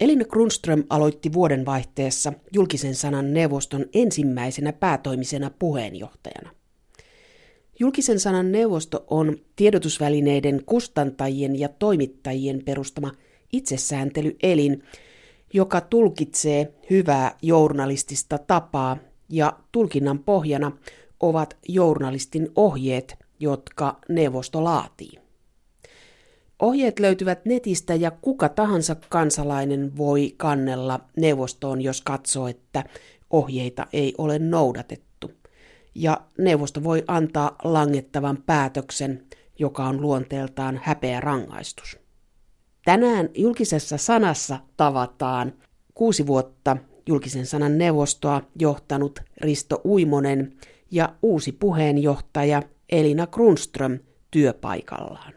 Elina Grunström aloitti vuodenvaihteessa julkisen sanan neuvoston ensimmäisenä päätoimisena puheenjohtajana. Julkisen sanan neuvosto on tiedotusvälineiden kustantajien ja toimittajien perustama itsesääntelyelin, joka tulkitsee hyvää journalistista tapaa ja tulkinnan pohjana ovat journalistin ohjeet, jotka neuvosto laatii. Ohjeet löytyvät netistä ja kuka tahansa kansalainen voi kannella neuvostoon, jos katsoo, että ohjeita ei ole noudatettu. Ja neuvosto voi antaa langettavan päätöksen, joka on luonteeltaan häpeä rangaistus. Tänään julkisessa sanassa tavataan kuusi vuotta julkisen sanan neuvostoa johtanut Risto Uimonen ja uusi puheenjohtaja Elina Grunström työpaikallaan.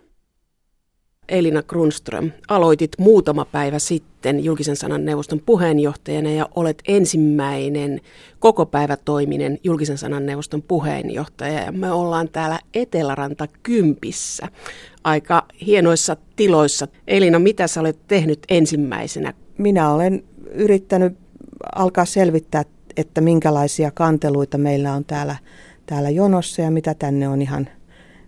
Elina Grunström, aloitit muutama päivä sitten julkisen sanan neuvoston puheenjohtajana ja olet ensimmäinen koko päivä toiminen julkisen sanan neuvoston puheenjohtaja. Ja me ollaan täällä Eteläranta Kympissä aika hienoissa tiloissa. Elina, mitä sä olet tehnyt ensimmäisenä? Minä olen yrittänyt alkaa selvittää, että minkälaisia kanteluita meillä on täällä, täällä jonossa ja mitä tänne on ihan –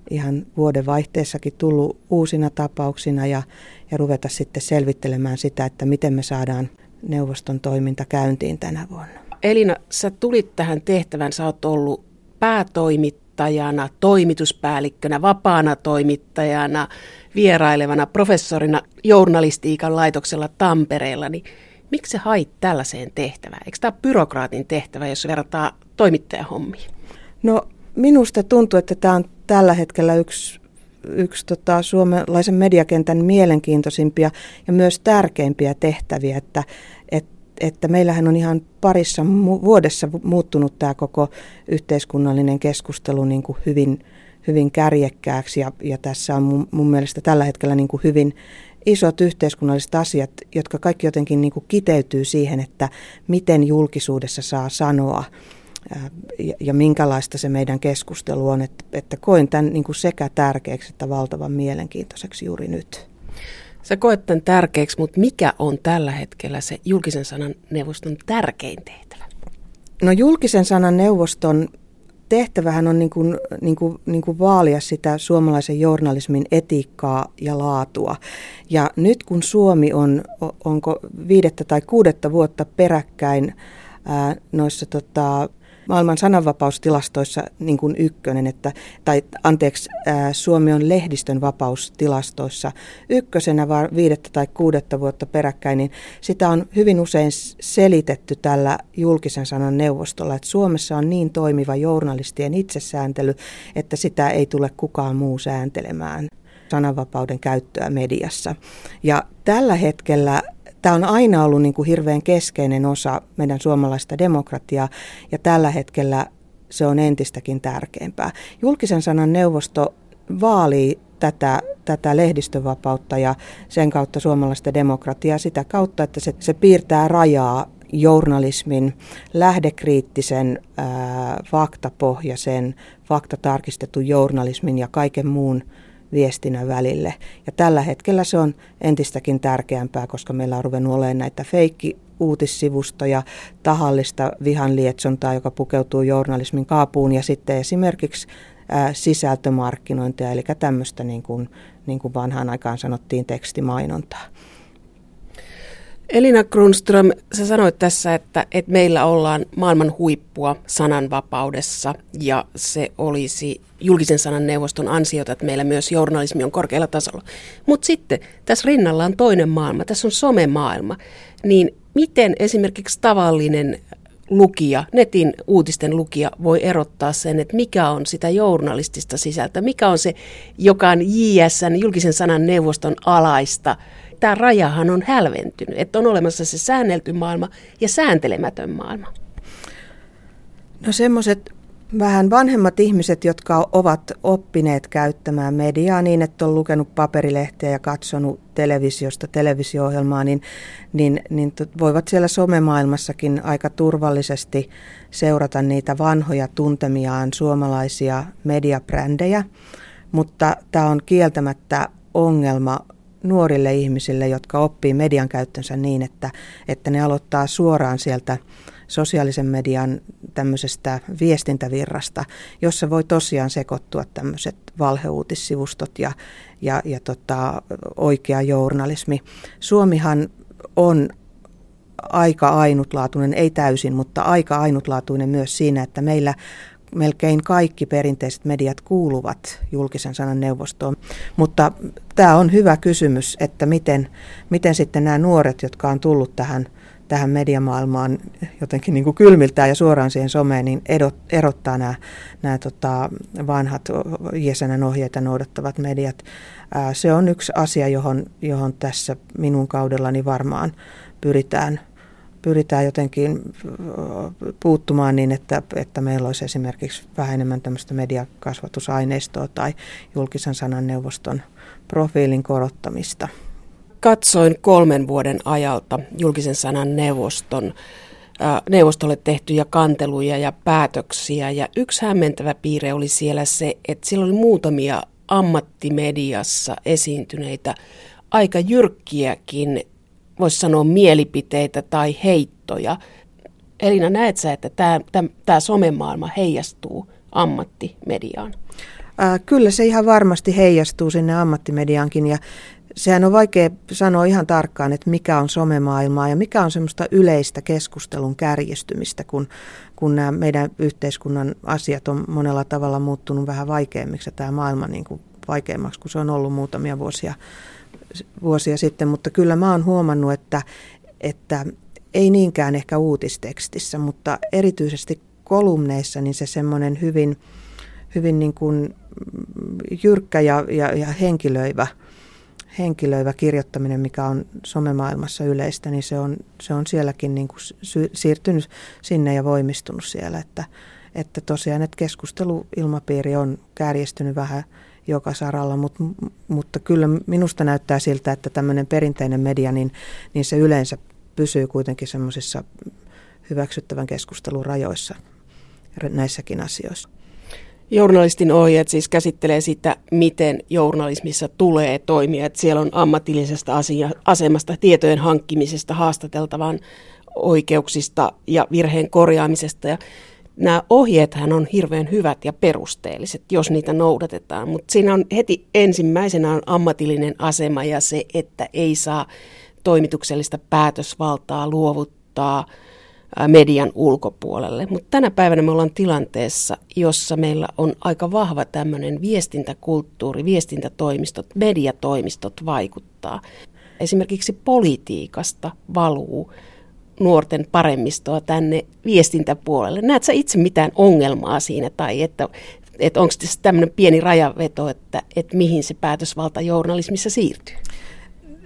ihan vuoden vaihteessakin tullut uusina tapauksina ja, ja ruveta sitten selvittelemään sitä, että miten me saadaan neuvoston toiminta käyntiin tänä vuonna. Elina, sä tulit tähän tehtävään, sä oot ollut päätoimittajana, toimituspäällikkönä, vapaana toimittajana, vierailevana professorina journalistiikan laitoksella Tampereella, niin miksi sä hait tällaiseen tehtävään? Eikö tämä ole byrokraatin tehtävä, jos verrataan toimittajahommiin? No minusta tuntuu, että tämä on tällä hetkellä yksi, yksi tota, suomalaisen mediakentän mielenkiintoisimpia ja myös tärkeimpiä tehtäviä, että, et, että meillähän on ihan parissa mu- vuodessa muuttunut tämä koko yhteiskunnallinen keskustelu niin kuin hyvin, hyvin kärjekkääksi ja, ja tässä on mun, mun mielestä tällä hetkellä niin kuin hyvin isot yhteiskunnalliset asiat, jotka kaikki jotenkin niin kuin kiteytyy siihen, että miten julkisuudessa saa sanoa ja, ja minkälaista se meidän keskustelu on, että, että koen tämän niin kuin sekä tärkeäksi että valtavan mielenkiintoiseksi juuri nyt. Sä koet tämän tärkeäksi, mutta mikä on tällä hetkellä se julkisen sanan neuvoston tärkein tehtävä? No julkisen sanan neuvoston tehtävähän on niin kuin, niin kuin, niin kuin vaalia sitä suomalaisen journalismin etiikkaa ja laatua. Ja nyt kun Suomi on, onko viidettä tai kuudetta vuotta peräkkäin ää, noissa tota, maailman sananvapaustilastoissa niin kuin ykkönen, että, tai anteeksi, ää, Suomi on lehdistön vapaustilastoissa ykkösenä vaan viidettä tai kuudetta vuotta peräkkäin, niin sitä on hyvin usein selitetty tällä julkisen sanan neuvostolla, että Suomessa on niin toimiva journalistien itsesääntely, että sitä ei tule kukaan muu sääntelemään sananvapauden käyttöä mediassa. Ja tällä hetkellä Tämä on aina ollut niin kuin hirveän keskeinen osa meidän suomalaista demokratiaa ja tällä hetkellä se on entistäkin tärkeämpää. Julkisen sanan neuvosto vaalii tätä, tätä lehdistövapautta ja sen kautta suomalaista demokratiaa sitä kautta, että se, se piirtää rajaa journalismin, lähdekriittisen, ää, faktapohjaisen, faktatarkistetun journalismin ja kaiken muun viestinnän välille. Ja tällä hetkellä se on entistäkin tärkeämpää, koska meillä on ruvennut olemaan näitä feikki uutissivustoja, tahallista vihanlietsontaa, joka pukeutuu journalismin kaapuun ja sitten esimerkiksi sisältömarkkinointia, eli tämmöistä niin kuin, niin kuin vanhaan aikaan sanottiin tekstimainontaa. Elina Grunström, sä sanoit tässä, että, että meillä ollaan maailman huippua sananvapaudessa ja se olisi julkisen sanan neuvoston ansiota, että meillä myös journalismi on korkealla tasolla. Mutta sitten tässä rinnalla on toinen maailma, tässä on somemaailma. Niin miten esimerkiksi tavallinen lukija, netin uutisten lukija voi erottaa sen, että mikä on sitä journalistista sisältöä, mikä on se, joka on JSN, julkisen sanan neuvoston alaista tämä rajahan on hälventynyt, että on olemassa se säännelty maailma ja sääntelemätön maailma. No semmoiset vähän vanhemmat ihmiset, jotka ovat oppineet käyttämään mediaa niin, että on lukenut paperilehteä ja katsonut televisiosta televisio-ohjelmaa, niin, niin, niin voivat siellä somemaailmassakin aika turvallisesti seurata niitä vanhoja tuntemiaan suomalaisia mediabrändejä. Mutta tämä on kieltämättä ongelma nuorille ihmisille, jotka oppii median käyttönsä niin, että, että ne aloittaa suoraan sieltä sosiaalisen median tämmöisestä viestintävirrasta, jossa voi tosiaan sekoittua tämmöiset valheuutissivustot ja, ja, ja tota, oikea journalismi. Suomihan on aika ainutlaatuinen, ei täysin, mutta aika ainutlaatuinen myös siinä, että meillä melkein kaikki perinteiset mediat kuuluvat julkisen sanan neuvostoon. Mutta tämä on hyvä kysymys, että miten, miten sitten nämä nuoret, jotka on tullut tähän, tähän mediamaailmaan jotenkin niin kuin kylmiltään ja suoraan siihen someen, niin erottaa nämä, nämä tota, vanhat jäsenen ohjeita noudattavat mediat. Se on yksi asia, johon, johon tässä minun kaudellani varmaan pyritään – pyritään jotenkin puuttumaan niin, että, että meillä olisi esimerkiksi vähän enemmän tämmöistä mediakasvatusaineistoa tai julkisen sanan neuvoston profiilin korottamista. Katsoin kolmen vuoden ajalta julkisen sanan neuvoston neuvostolle tehtyjä kanteluja ja päätöksiä. Ja yksi hämmentävä piirre oli siellä se, että siellä oli muutamia ammattimediassa esiintyneitä aika jyrkkiäkin voisi sanoa mielipiteitä tai heittoja. Elina, näet sä, että tämä, somemaailma heijastuu ammattimediaan? Ää, kyllä se ihan varmasti heijastuu sinne ammattimediaankin ja sehän on vaikea sanoa ihan tarkkaan, että mikä on somemaailmaa ja mikä on semmoista yleistä keskustelun kärjistymistä, kun, kun nämä meidän yhteiskunnan asiat on monella tavalla muuttunut vähän vaikeammiksi ja tämä maailma niin kuin vaikeammaksi kuin se on ollut muutamia vuosia vuosia sitten, mutta kyllä mä oon huomannut, että, että ei niinkään ehkä uutistekstissä, mutta erityisesti kolumneissa niin se semmoinen hyvin, hyvin niin kuin jyrkkä ja, ja, ja henkilöivä, henkilöivä kirjoittaminen, mikä on somemaailmassa yleistä, niin se on, se on sielläkin niin kuin siirtynyt sinne ja voimistunut siellä, että, että tosiaan että keskusteluilmapiiri on kärjestynyt vähän joka saralla, mutta, mutta kyllä minusta näyttää siltä, että tämmöinen perinteinen media, niin, niin se yleensä pysyy kuitenkin semmoisissa hyväksyttävän keskustelun rajoissa näissäkin asioissa. Journalistin ohjeet siis käsittelee sitä, miten journalismissa tulee toimia. Että siellä on ammatillisesta asia, asemasta, tietojen hankkimisesta, haastateltavan oikeuksista ja virheen korjaamisesta. Ja nämä ohjeethan on hirveän hyvät ja perusteelliset, jos niitä noudatetaan, mutta siinä on heti ensimmäisenä on ammatillinen asema ja se, että ei saa toimituksellista päätösvaltaa luovuttaa median ulkopuolelle. Mutta tänä päivänä me ollaan tilanteessa, jossa meillä on aika vahva tämmöinen viestintäkulttuuri, viestintätoimistot, mediatoimistot vaikuttaa. Esimerkiksi politiikasta valuu nuorten paremmistoa tänne viestintäpuolelle. Näetkö itse mitään ongelmaa siinä tai että, että onko tässä tämmöinen pieni rajaveto, että, että mihin se päätösvalta journalismissa siirtyy?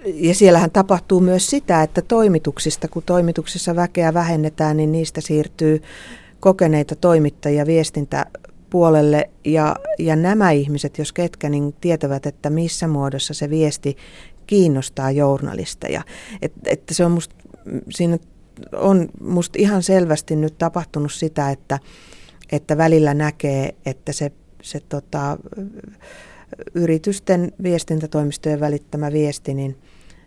Ja siellähän tapahtuu myös sitä, että toimituksista, kun toimituksissa väkeä vähennetään, niin niistä siirtyy kokeneita toimittajia viestintäpuolelle ja, ja nämä ihmiset, jos ketkä, niin tietävät, että missä muodossa se viesti kiinnostaa journalisteja. Et, että se on musta, siinä on musta ihan selvästi nyt tapahtunut sitä, että, että välillä näkee, että se, se tota, yritysten viestintätoimistojen välittämä viesti, niin,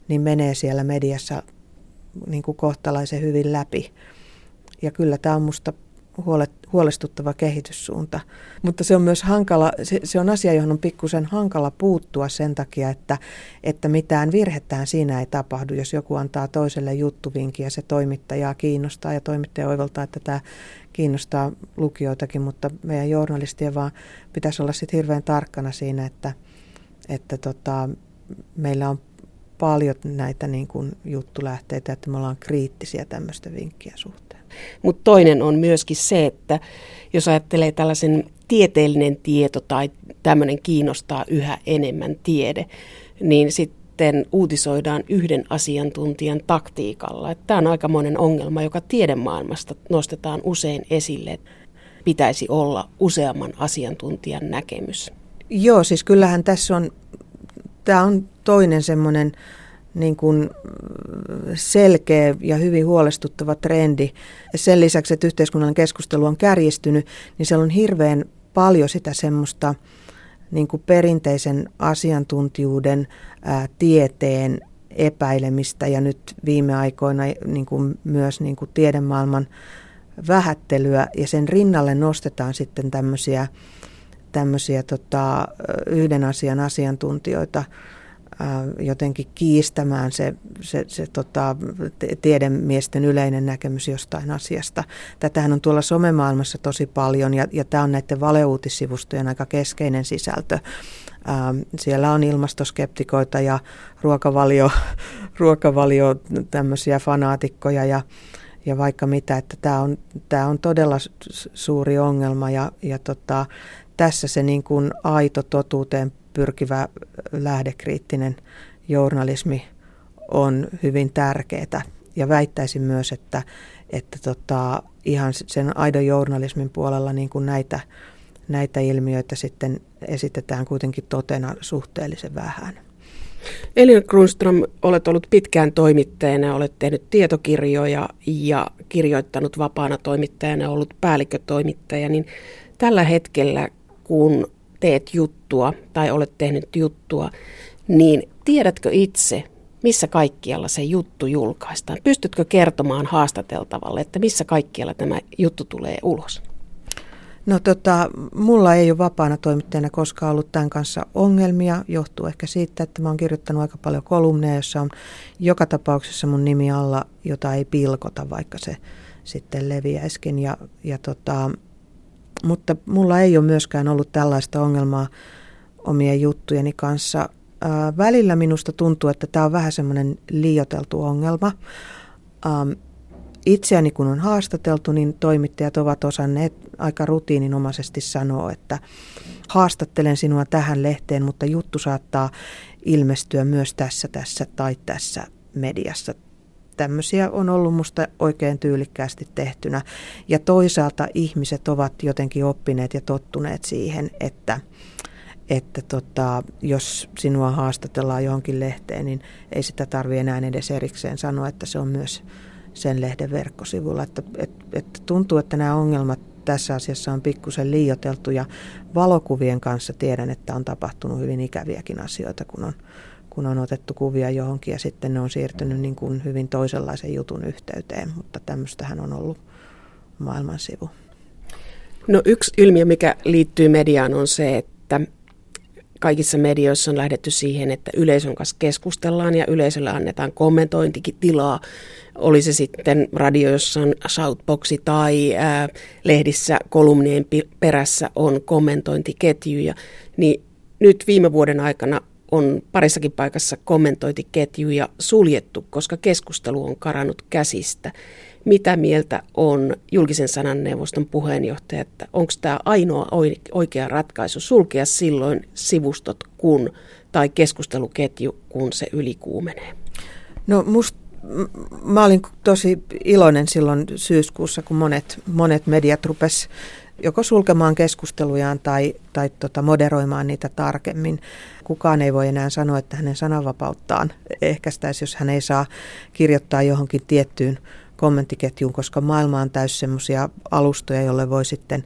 niin menee siellä mediassa niin kuin kohtalaisen hyvin läpi. Ja kyllä tämä on musta huolestuttava kehityssuunta. Mutta se on myös hankala, se, se on asia, johon on pikkusen hankala puuttua sen takia, että, että mitään virhettään siinä ei tapahdu, jos joku antaa toiselle juttuvinkin ja se toimittajaa kiinnostaa ja toimittaja oivaltaa, että tämä kiinnostaa lukijoitakin, mutta meidän journalistien vaan pitäisi olla sitten hirveän tarkkana siinä, että, että tota, meillä on paljon näitä niin kuin juttulähteitä, että me ollaan kriittisiä tämmöistä vinkkiä suhteen. Mutta toinen on myöskin se, että jos ajattelee tällaisen tieteellinen tieto tai tämmöinen kiinnostaa yhä enemmän tiede, niin sitten uutisoidaan yhden asiantuntijan taktiikalla. Tämä on aikamoinen ongelma, joka tiedemaailmasta nostetaan usein esille. Pitäisi olla useamman asiantuntijan näkemys. Joo, siis kyllähän tässä on, tämä on toinen semmoinen niin kuin selkeä ja hyvin huolestuttava trendi. Sen lisäksi, että yhteiskunnallinen keskustelu on kärjistynyt, niin siellä on hirveän paljon sitä semmoista niin kuin perinteisen asiantuntijuuden, ää, tieteen epäilemistä ja nyt viime aikoina niin kuin myös niin kuin tiedemaailman vähättelyä ja sen rinnalle nostetaan sitten tämmöisiä, tämmöisiä tota, yhden asian asiantuntijoita, jotenkin kiistämään se, se, se tota, tiedemiesten yleinen näkemys jostain asiasta. Tätähän on tuolla somemaailmassa tosi paljon ja, ja tämä on näiden valeuutissivustojen aika keskeinen sisältö. siellä on ilmastoskeptikoita ja ruokavalio, ruokavalio tämmöisiä fanaatikkoja ja, ja vaikka mitä, että tämä on, tämä on todella suuri ongelma ja, ja tota, tässä se niin kuin aito totuuteen pyrkivä lähdekriittinen journalismi on hyvin tärkeää. Ja väittäisin myös, että, että tota, ihan sen aidon journalismin puolella niin kuin näitä, näitä ilmiöitä sitten esitetään kuitenkin totena suhteellisen vähän. Elina Grunström, olet ollut pitkään toimittajana, olet tehnyt tietokirjoja ja kirjoittanut vapaana toimittajana, ollut päällikkötoimittaja, niin tällä hetkellä, kun teet juttua tai olet tehnyt juttua, niin tiedätkö itse, missä kaikkialla se juttu julkaistaan? Pystytkö kertomaan haastateltavalle, että missä kaikkialla tämä juttu tulee ulos? No tota, mulla ei ole vapaana toimittajana koskaan ollut tämän kanssa ongelmia. Johtuu ehkä siitä, että mä oon kirjoittanut aika paljon kolumneja, jossa on joka tapauksessa mun nimi alla, jota ei pilkota, vaikka se sitten leviäiskin. Ja, ja tota, mutta mulla ei ole myöskään ollut tällaista ongelmaa omien juttujeni kanssa. Ää, välillä minusta tuntuu, että tämä on vähän semmoinen liioteltu ongelma. Ähm, itseäni kun on haastateltu, niin toimittajat ovat osanneet aika rutiininomaisesti sanoa, että haastattelen sinua tähän lehteen, mutta juttu saattaa ilmestyä myös tässä, tässä tai tässä mediassa tämmöisiä on ollut musta oikein tyylikkäästi tehtynä. Ja toisaalta ihmiset ovat jotenkin oppineet ja tottuneet siihen, että, että tota, jos sinua haastatellaan johonkin lehteen, niin ei sitä tarvitse enää edes erikseen sanoa, että se on myös sen lehden verkkosivulla. Että, et, et tuntuu, että nämä ongelmat tässä asiassa on pikkusen liioteltu ja valokuvien kanssa tiedän, että on tapahtunut hyvin ikäviäkin asioita, kun on kun on otettu kuvia johonkin ja sitten ne on siirtynyt niin kuin hyvin toisenlaisen jutun yhteyteen, mutta tämmöistähän on ollut maailman sivu. No yksi ilmiö, mikä liittyy mediaan on se, että kaikissa medioissa on lähdetty siihen, että yleisön kanssa keskustellaan ja yleisölle annetaan kommentointitilaa. Oli se sitten radio, jossa on shoutboxi tai ää, lehdissä kolumnien perässä on kommentointiketjuja. Niin nyt viime vuoden aikana on parissakin paikassa kommentointiketjuja suljettu, koska keskustelu on karannut käsistä. Mitä mieltä on julkisen sanan neuvoston puheenjohtaja, että onko tämä ainoa oikea ratkaisu sulkea silloin sivustot kun, tai keskusteluketju, kun se ylikuumenee? No must, mä olin tosi iloinen silloin syyskuussa, kun monet, monet mediat rupes joko sulkemaan keskustelujaan tai, tai tota moderoimaan niitä tarkemmin. Kukaan ei voi enää sanoa, että hänen sananvapauttaan ehkäistäisi, jos hän ei saa kirjoittaa johonkin tiettyyn kommenttiketjuun, koska maailma on täys semmoisia alustoja, jolle voi sitten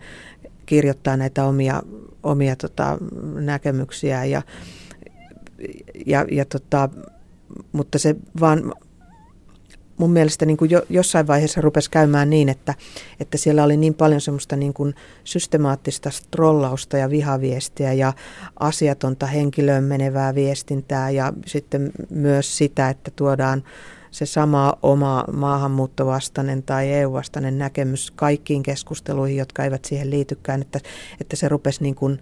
kirjoittaa näitä omia, omia tota, näkemyksiä ja, ja, ja tota, mutta se vaan mun mielestä niin kuin jo, jossain vaiheessa rupesi käymään niin, että, että siellä oli niin paljon semmoista niin kuin systemaattista trollausta ja vihaviestiä ja asiatonta henkilöön menevää viestintää ja sitten myös sitä, että tuodaan se sama oma maahanmuuttovastainen tai EU-vastainen näkemys kaikkiin keskusteluihin, jotka eivät siihen liitykään, että, että se rupesi niin kuin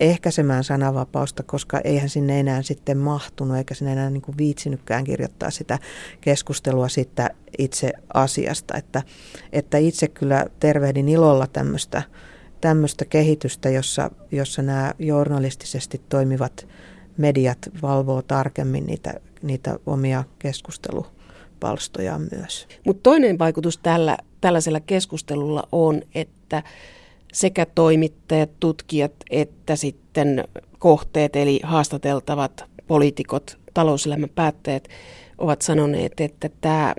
ehkäisemään sananvapausta, koska eihän sinne enää sitten mahtunut, eikä sinne enää niin kuin viitsinytkään kirjoittaa sitä keskustelua siitä itse asiasta. Että, että itse kyllä tervehdin ilolla tämmöistä, tämmöistä kehitystä, jossa, jossa nämä journalistisesti toimivat mediat valvoo tarkemmin niitä, niitä omia keskustelupalstojaan myös. Mutta toinen vaikutus tällä, tällaisella keskustelulla on, että sekä toimittajat, tutkijat että sitten kohteet eli haastateltavat poliitikot, talouselämän päättäjät ovat sanoneet, että tämä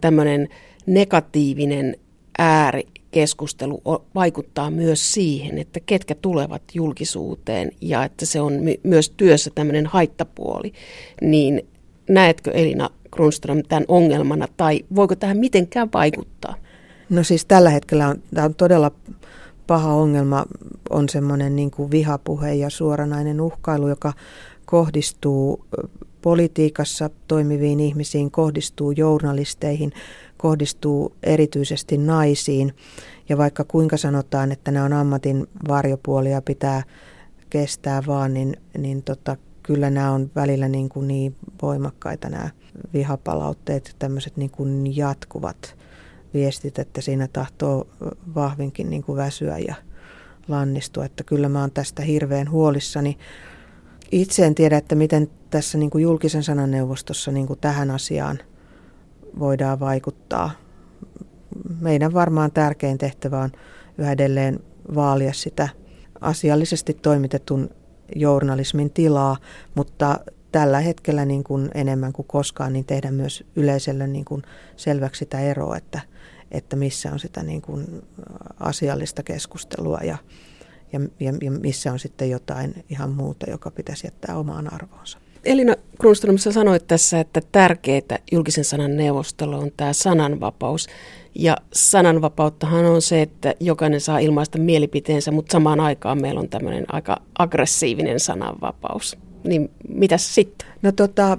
tämmöinen negatiivinen äärikeskustelu vaikuttaa myös siihen, että ketkä tulevat julkisuuteen ja että se on my- myös työssä tämmöinen haittapuoli, niin näetkö Elina Grunström tämän ongelmana tai voiko tähän mitenkään vaikuttaa? No siis tällä hetkellä on, tämä on todella paha ongelma, on semmoinen niin kuin vihapuhe ja suoranainen uhkailu, joka kohdistuu politiikassa toimiviin ihmisiin, kohdistuu journalisteihin, kohdistuu erityisesti naisiin. Ja vaikka kuinka sanotaan, että nämä on ammatin varjopuolia, pitää kestää vaan, niin, niin tota, kyllä nämä on välillä niin, kuin niin voimakkaita nämä vihapalautteet, tämmöiset niin kuin jatkuvat viestit, että siinä tahtoo vahvinkin niin kuin väsyä ja lannistua. Että kyllä mä oon tästä hirveän huolissani. Itse en tiedä, että miten tässä niin kuin julkisen sananneuvostossa niin kuin tähän asiaan voidaan vaikuttaa. Meidän varmaan tärkein tehtävä on yhä edelleen vaalia sitä asiallisesti toimitetun journalismin tilaa, mutta tällä hetkellä niin kuin enemmän kuin koskaan niin tehdä myös yleisölle niin kuin selväksi sitä eroa, että, että missä on sitä niin kuin asiallista keskustelua ja, ja, ja, missä on sitten jotain ihan muuta, joka pitäisi jättää omaan arvoonsa. Elina Grunström, sä sanoit tässä, että tärkeää julkisen sanan neuvostolla on tämä sananvapaus. Ja sananvapauttahan on se, että jokainen saa ilmaista mielipiteensä, mutta samaan aikaan meillä on tämmöinen aika aggressiivinen sananvapaus. Niin mitäs sitten? No tota,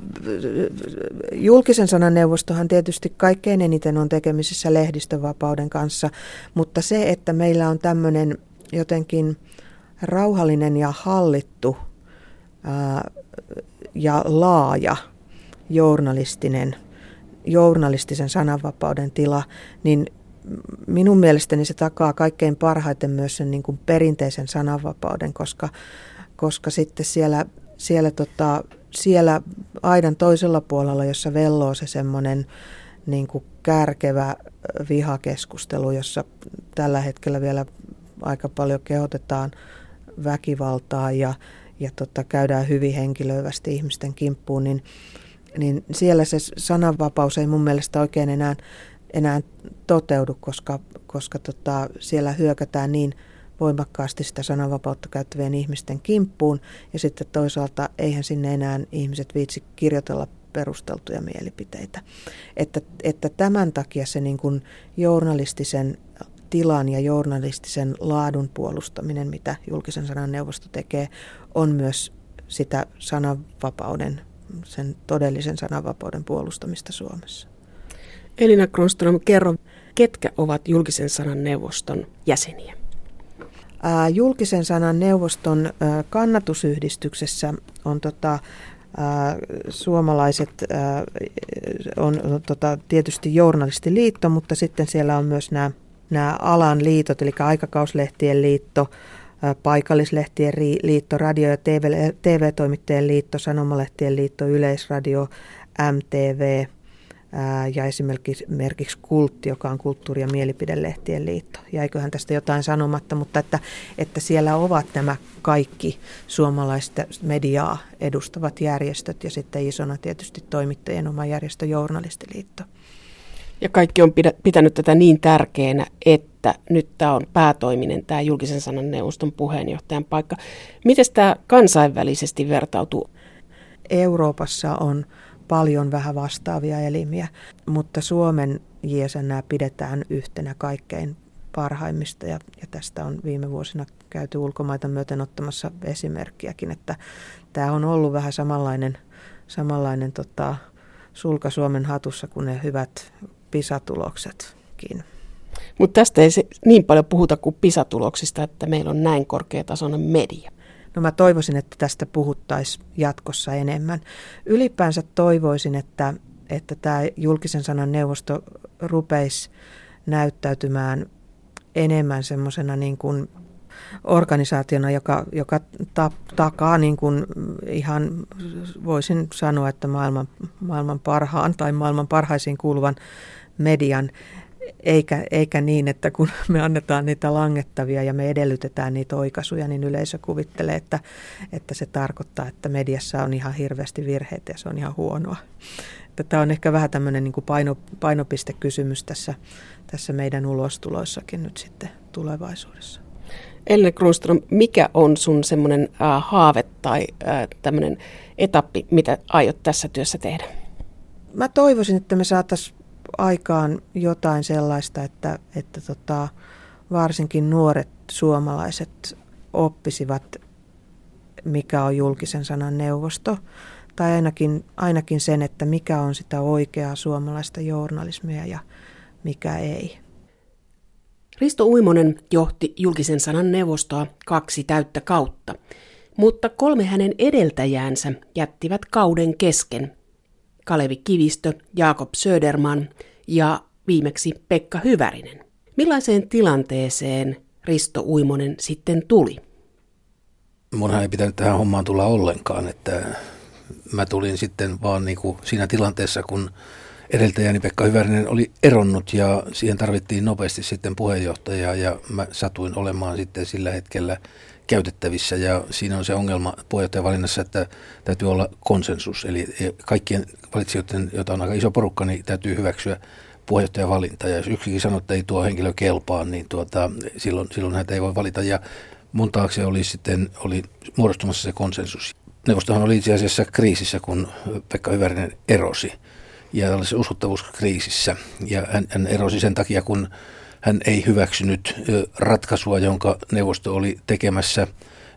julkisen sanan neuvostohan tietysti kaikkein eniten on tekemisissä lehdistövapauden kanssa, mutta se, että meillä on tämmöinen jotenkin rauhallinen ja hallittu ää, ja laaja journalistinen, journalistisen sananvapauden tila, niin minun mielestäni se takaa kaikkein parhaiten myös sen niin kuin perinteisen sananvapauden, koska, koska sitten siellä, siellä, tota, siellä aidan toisella puolella, jossa velloo se semmoinen niin kärkevä vihakeskustelu, jossa tällä hetkellä vielä aika paljon kehotetaan väkivaltaa ja, ja tota, käydään hyvin henkilöivästi ihmisten kimppuun, niin, niin siellä se sananvapaus ei mun mielestä oikein enää, enää toteudu, koska, koska tota, siellä hyökätään niin voimakkaasti sitä sananvapautta käyttävien ihmisten kimppuun ja sitten toisaalta eihän sinne enää ihmiset viitsi kirjoitella perusteltuja mielipiteitä. Että, että tämän takia se niin kuin journalistisen tilan ja journalistisen laadun puolustaminen, mitä julkisen sanan neuvosto tekee, on myös sitä sananvapauden, sen todellisen sananvapauden puolustamista Suomessa. Elina Kronström, kerro, ketkä ovat julkisen sanan neuvoston jäseniä? Julkisen sanan neuvoston kannatusyhdistyksessä on tota, suomalaiset, on tota, tietysti journalistiliitto, mutta sitten siellä on myös nämä nämä alan liitot, eli aikakauslehtien liitto, paikallislehtien liitto, radio- ja TV, TV-toimittajien liitto, sanomalehtien liitto, yleisradio, MTV ja esimerkiksi Kultti, joka on kulttuuri- ja mielipidelehtien liitto. Jäiköhän tästä jotain sanomatta, mutta että, että siellä ovat nämä kaikki suomalaista mediaa edustavat järjestöt ja sitten isona tietysti toimittajien oma järjestö Journalistiliitto. Ja kaikki on pitänyt tätä niin tärkeänä, että nyt tämä on päätoiminen, tämä julkisen sanan neuvoston puheenjohtajan paikka. Miten tämä kansainvälisesti vertautuu? Euroopassa on paljon vähän vastaavia elimiä, mutta Suomen JSN pidetään yhtenä kaikkein parhaimmista ja, ja tästä on viime vuosina käyty ulkomaita myöten ottamassa esimerkkiäkin, että tämä on ollut vähän samanlainen, samanlainen tota, sulka Suomen hatussa kuin ne hyvät PISA-tuloksetkin. Mutta tästä ei se niin paljon puhuta kuin PISA-tuloksista, että meillä on näin korkeatasoinen media. No mä toivoisin, että tästä puhuttaisiin jatkossa enemmän. Ylipäänsä toivoisin, että, että tämä julkisen sanan neuvosto rupeisi näyttäytymään enemmän semmoisena niin kuin organisaationa, joka, joka ta, takaa niin kuin ihan, voisin sanoa, että maailman, maailman parhaan tai maailman parhaisiin kuuluvan median, eikä, eikä niin, että kun me annetaan niitä langettavia ja me edellytetään niitä oikaisuja, niin yleisö kuvittelee, että, että se tarkoittaa, että mediassa on ihan hirveästi virheitä ja se on ihan huonoa. että tämä on ehkä vähän tämmöinen niin kuin paino, painopistekysymys tässä, tässä meidän ulostuloissakin nyt sitten tulevaisuudessa. Elina Grunström, mikä on sun semmoinen äh, haave tai äh, tämmöinen etappi, mitä aiot tässä työssä tehdä? Mä toivoisin, että me saataisiin aikaan jotain sellaista, että, että tota, varsinkin nuoret suomalaiset oppisivat, mikä on julkisen sanan neuvosto, tai ainakin, ainakin sen, että mikä on sitä oikeaa suomalaista journalismia ja mikä ei. Risto Uimonen johti julkisen sanan neuvostoa kaksi täyttä kautta, mutta kolme hänen edeltäjäänsä jättivät kauden kesken. Kalevi Kivistö, Jaakob Söderman ja viimeksi Pekka Hyvärinen. Millaiseen tilanteeseen Risto Uimonen sitten tuli? Munhan ei pitänyt tähän hommaan tulla ollenkaan, että mä tulin sitten vaan niin kuin siinä tilanteessa, kun edeltäjäni Pekka Hyvärinen oli eronnut ja siihen tarvittiin nopeasti sitten puheenjohtajaa ja mä satuin olemaan sitten sillä hetkellä käytettävissä. Ja siinä on se ongelma puheenjohtajavalinnassa, että täytyy olla konsensus, eli kaikkien valitsijoiden, joita on aika iso porukka, niin täytyy hyväksyä puheenjohtajavalinta ja jos yksikin sanoo, että ei tuo henkilö kelpaa, niin tuota, silloin, silloin häntä ei voi valita. Ja mun taakse oli sitten oli muodostumassa se konsensus. Neuvostohan oli itse asiassa kriisissä, kun Pekka Hyvärinen erosi. Ja tällaisessa uskottavuuskriisissä. Ja hän, hän erosi sen takia, kun hän ei hyväksynyt ratkaisua, jonka neuvosto oli tekemässä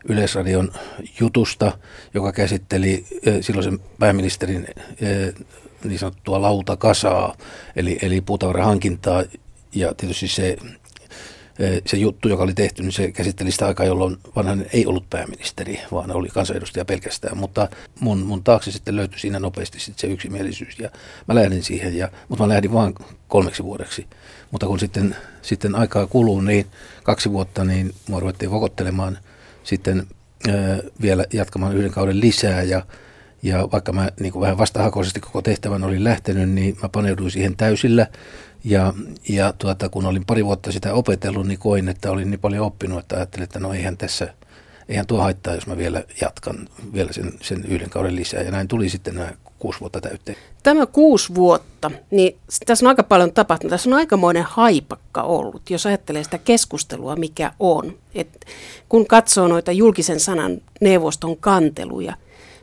Yleisradion jutusta, joka käsitteli silloisen pääministerin niin sanottua lautakasaa, eli, eli puutavarahankintaa. Ja tietysti se se juttu, joka oli tehty, niin se käsitteli sitä aikaa, jolloin vanhan ei ollut pääministeri, vaan oli kansanedustaja pelkästään. Mutta mun, mun taakse sitten löytyi siinä nopeasti sitten se yksimielisyys ja mä lähdin siihen, ja, mutta mä lähdin vain kolmeksi vuodeksi. Mutta kun sitten, sitten aikaa kuluu, niin kaksi vuotta, niin mua ruvettiin vokottelemaan sitten vielä jatkamaan yhden kauden lisää ja ja vaikka mä niin kuin vähän vastahakoisesti koko tehtävän olin lähtenyt, niin mä paneuduin siihen täysillä. Ja, ja tuota, kun olin pari vuotta sitä opetellut, niin koin, että olin niin paljon oppinut, että ajattelin, että no eihän tässä, eihän tuo haittaa, jos mä vielä jatkan vielä sen, sen yhden kauden lisää. Ja näin tuli sitten nämä kuusi vuotta täyteen. Tämä kuusi vuotta, niin tässä on aika paljon tapahtunut. Tässä on aikamoinen haipakka ollut, jos ajattelee sitä keskustelua, mikä on. Et kun katsoo noita julkisen sanan neuvoston kanteluja,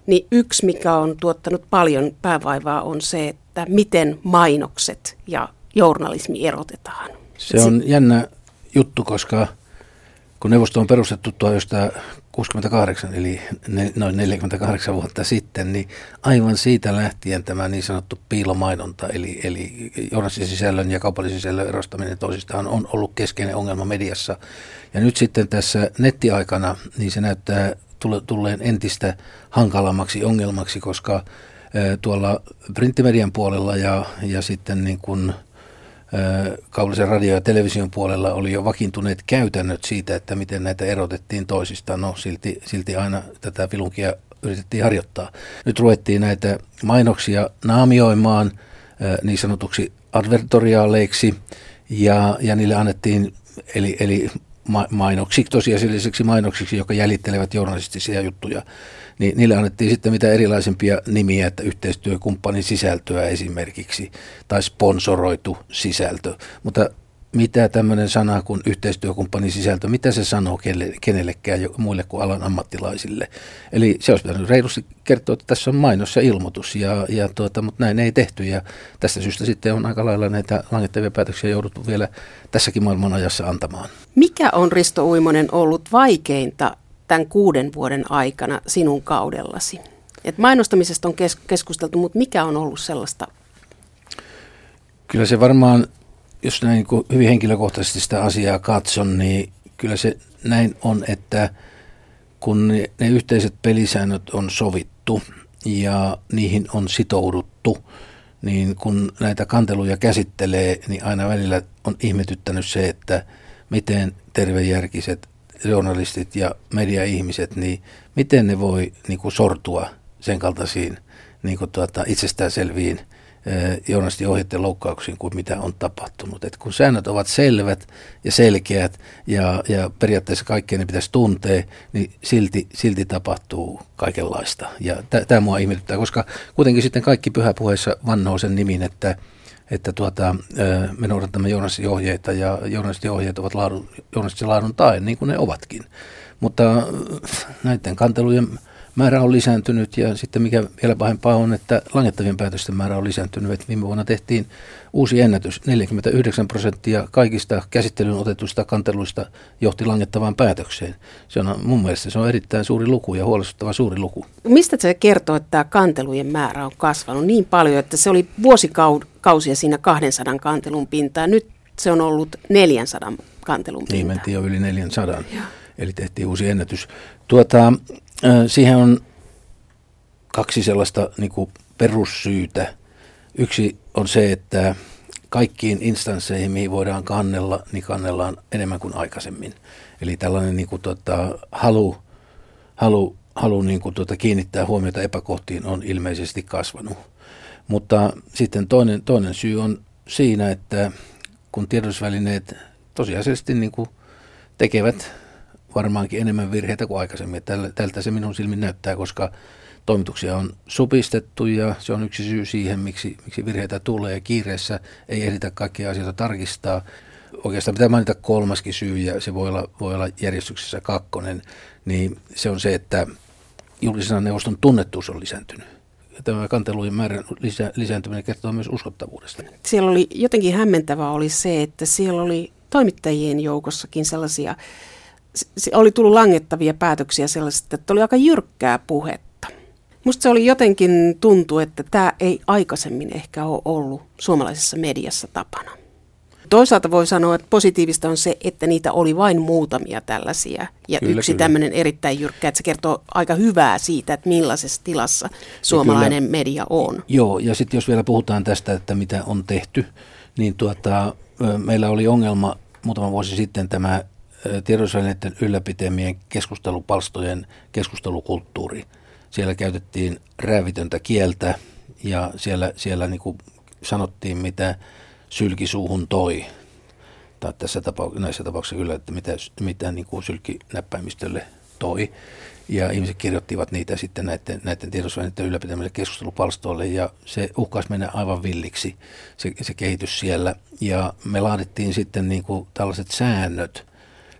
niin yksi, mikä on tuottanut paljon päävaivaa, on se, että miten mainokset ja journalismi erotetaan. Se on jännä juttu, koska kun neuvosto on perustettu 1968, eli noin 48 vuotta sitten, niin aivan siitä lähtien tämä niin sanottu piilomainonta, eli, eli sisällön ja kaupallisen sisällön erostaminen toisistaan on ollut keskeinen ongelma mediassa. Ja nyt sitten tässä nettiaikana, niin se näyttää tulleen entistä hankalammaksi ongelmaksi, koska tuolla printtimedian puolella ja, ja sitten niin kuin kaupallisen radio- ja television puolella oli jo vakiintuneet käytännöt siitä, että miten näitä erotettiin toisistaan. No silti, silti aina tätä filunkia yritettiin harjoittaa. Nyt ruvettiin näitä mainoksia naamioimaan niin sanotuksi advertoriaaleiksi ja, ja niille annettiin, eli, eli mainoksiksi, tosiasiallisiksi mainoksiksi, jotka jäljittelevät journalistisia juttuja, niin niille annettiin sitten mitä erilaisempia nimiä, että yhteistyökumppanin sisältöä esimerkiksi, tai sponsoroitu sisältö. Mutta mitä tämmöinen sana kuin yhteistyökumppanin sisältö, mitä se sanoo kelle, kenellekään muille kuin alan ammattilaisille. Eli se olisi pitänyt reilusti kertoa, että tässä on mainos ja ilmoitus, ja, ja tuota, mutta näin ei tehty. Ja tästä syystä sitten on aika lailla näitä langettavia päätöksiä jouduttu vielä tässäkin maailman ajassa antamaan. Mikä on Risto Uimonen ollut vaikeinta tämän kuuden vuoden aikana sinun kaudellasi? Et mainostamisesta on kes- keskusteltu, mutta mikä on ollut sellaista? Kyllä se varmaan jos näin niin hyvin henkilökohtaisesti sitä asiaa katson, niin kyllä se näin on, että kun ne, ne yhteiset pelisäännöt on sovittu ja niihin on sitouduttu, niin kun näitä kanteluja käsittelee, niin aina välillä on ihmetyttänyt se, että miten tervejärkiset journalistit ja media-ihmiset, niin miten ne voi niin kuin sortua sen kaltaisiin niin kuin tuota, itsestäänselviin journalistin ohjeiden loukkauksiin kuin mitä on tapahtunut. Et kun säännöt ovat selvät ja selkeät ja, ja periaatteessa kaikkea ne pitäisi tuntea, niin silti, silti tapahtuu kaikenlaista. Ja tämä mua ihmetyttää, koska kuitenkin sitten kaikki pyhäpuheissa vannoo sen nimin, että että tuota, me noudatamme journalistin ohjeita ja journalistin ohjeet ovat laadun, journalistin laadun tae, niin kuin ne ovatkin. Mutta näiden kantelujen määrä on lisääntynyt ja sitten mikä vielä pahempaa on, että langettavien päätösten määrä on lisääntynyt. Että viime vuonna tehtiin uusi ennätys. 49 prosenttia kaikista käsittelyyn otetuista kanteluista johti langettavaan päätökseen. Se on mun mielestä se on erittäin suuri luku ja huolestuttava suuri luku. Mistä se kertoo, että tämä kantelujen määrä on kasvanut niin paljon, että se oli vuosikausia siinä 200 kantelun pintaa. Nyt se on ollut 400 kantelun pintaa. Niin, mentiin jo yli 400. Joo. Eli tehtiin uusi ennätys. Tuota, Siihen on kaksi sellaista niin kuin perussyytä. Yksi on se, että kaikkiin instansseihin, mihin voidaan kannella, niin kannellaan enemmän kuin aikaisemmin. Eli tällainen niin kuin, tota, halu, halu, halu niin kuin, tota, kiinnittää huomiota epäkohtiin on ilmeisesti kasvanut. Mutta sitten toinen, toinen syy on siinä, että kun tiedotusvälineet tosiasiallisesti niin kuin tekevät varmaankin enemmän virheitä kuin aikaisemmin. Tältä se minun silmin näyttää, koska toimituksia on supistettu ja se on yksi syy siihen, miksi, miksi virheitä tulee. Kiireessä ei ehditä kaikkia asioita tarkistaa. Oikeastaan pitää mainita kolmaskin syy ja se voi olla, voi olla järjestyksessä kakkonen, niin se on se, että julkisen neuvoston tunnettuus on lisääntynyt. Tämä kantelujen määrän lisä, lisääntyminen kertoo myös uskottavuudesta. Siellä oli jotenkin hämmentävää oli se, että siellä oli toimittajien joukossakin sellaisia oli tullut langettavia päätöksiä sellaisista, että oli aika jyrkkää puhetta. Musta se oli jotenkin tuntu, että tämä ei aikaisemmin ehkä ole ollut suomalaisessa mediassa tapana. Toisaalta voi sanoa, että positiivista on se, että niitä oli vain muutamia tällaisia. Ja kyllä, yksi tämmöinen erittäin jyrkkä, että se kertoo aika hyvää siitä, että millaisessa tilassa suomalainen kyllä, media on. Joo, ja sitten jos vielä puhutaan tästä, että mitä on tehty, niin tuota, meillä oli ongelma muutama vuosi sitten tämä tiedotusvälineiden ylläpitämien keskustelupalstojen keskustelukulttuuri. Siellä käytettiin räävitöntä kieltä ja siellä, siellä niin kuin sanottiin, mitä sylkisuuhun toi. Tai tässä tapauksessa, näissä tapauksissa kyllä, että mitä, mitä niin kuin sylkinäppäimistölle toi. Ja ihmiset kirjoittivat niitä sitten näiden, näiden tiedotusvälineiden ylläpitämille keskustelupalstoille ja se uhkasi mennä aivan villiksi se, se kehitys siellä. Ja me laadittiin sitten niin kuin tällaiset säännöt,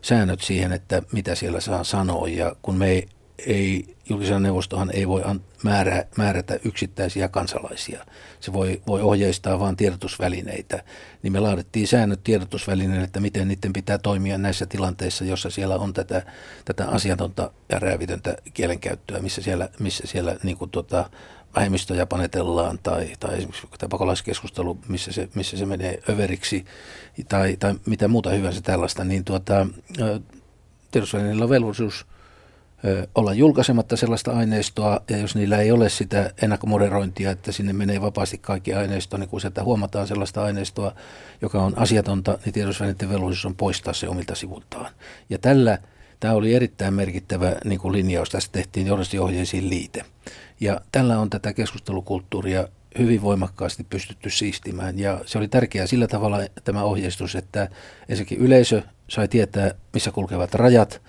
säännöt siihen, että mitä siellä saa sanoa. Ja kun me ei, ei julkisen neuvostohan ei voi määrä, määrätä yksittäisiä kansalaisia. Se voi, voi ohjeistaa vain tiedotusvälineitä. Niin me laadittiin säännöt tiedotusvälineille, että miten niiden pitää toimia näissä tilanteissa, jossa siellä on tätä, tätä asiatonta ja räävitöntä kielenkäyttöä, missä siellä, missä siellä niin kuin tota, vähemmistöjä panetellaan tai, tai esimerkiksi tämä pakolaiskeskustelu, missä se, missä se menee överiksi tai, tai mitä muuta hyvänsä tällaista, niin tuota, tiedotusvälineillä on velvollisuus olla julkaisematta sellaista aineistoa, ja jos niillä ei ole sitä ennakkomoderointia, että sinne menee vapaasti kaikki aineisto, niin kun sieltä huomataan sellaista aineistoa, joka on asiatonta, niin tiedotusvälineiden velvollisuus on poistaa se omilta sivultaan. Ja tällä, tämä oli erittäin merkittävä niin kuin linjaus, tässä tehtiin johdostiohjeisiin liite. Ja tällä on tätä keskustelukulttuuria hyvin voimakkaasti pystytty siistimään. Ja se oli tärkeää sillä tavalla tämä ohjeistus, että ensinnäkin yleisö sai tietää, missä kulkevat rajat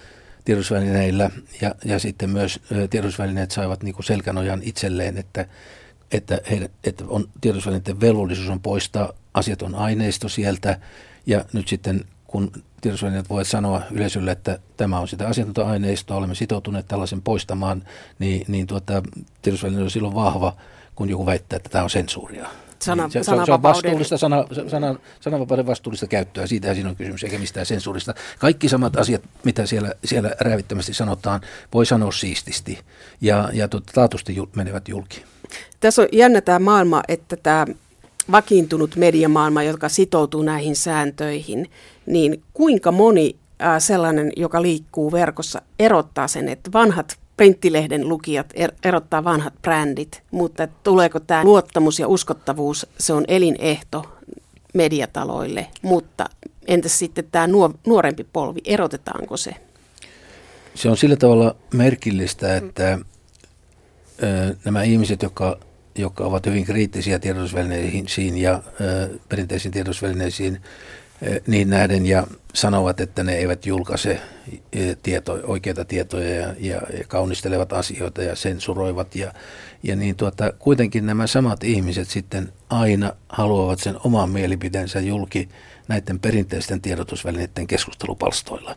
tiedotusvälineillä ja, ja sitten myös tiedotusvälineet saivat niin kuin selkänojan itselleen, että, että, heidän, että on, tiedotusvälineiden velvollisuus on poistaa asiaton aineisto sieltä ja nyt sitten kun tiedotusvälineet voivat sanoa yleisölle, että tämä on sitä asiantuntija-aineistoa, olemme sitoutuneet tällaisen poistamaan, niin, niin tuota, tiedotusväline on silloin vahva, kun joku väittää, että tämä on sensuuria. Sana, niin, se, se, on vastuullista sana, sana, sananvapauden vastuullista käyttöä, siitä siinä on kysymys, eikä mistään sensuurista. Kaikki samat asiat, mitä siellä, siellä räävittömästi sanotaan, voi sanoa siististi ja, ja tuota, taatusti menevät julki. Tässä on jännä tämä maailma, että tämä vakiintunut mediamaailma, joka sitoutuu näihin sääntöihin, niin kuinka moni sellainen, joka liikkuu verkossa, erottaa sen, että vanhat printtilehden lukijat er, erottaa vanhat brändit, mutta tuleeko tämä luottamus ja uskottavuus, se on elinehto mediataloille, mutta entäs sitten tämä nuorempi polvi, erotetaanko se? Se on sillä tavalla merkillistä, että ö, nämä ihmiset, jotka jotka ovat hyvin kriittisiä tiedotusvälineisiin ja perinteisiin tiedotusvälineisiin niin nähden ja sanovat, että ne eivät julkaise tieto, oikeita tietoja ja, ja, ja kaunistelevat asioita ja sensuroivat. Ja, ja niin tuota, kuitenkin nämä samat ihmiset sitten aina haluavat sen oman mielipiteensä julki näiden perinteisten tiedotusvälineiden keskustelupalstoilla.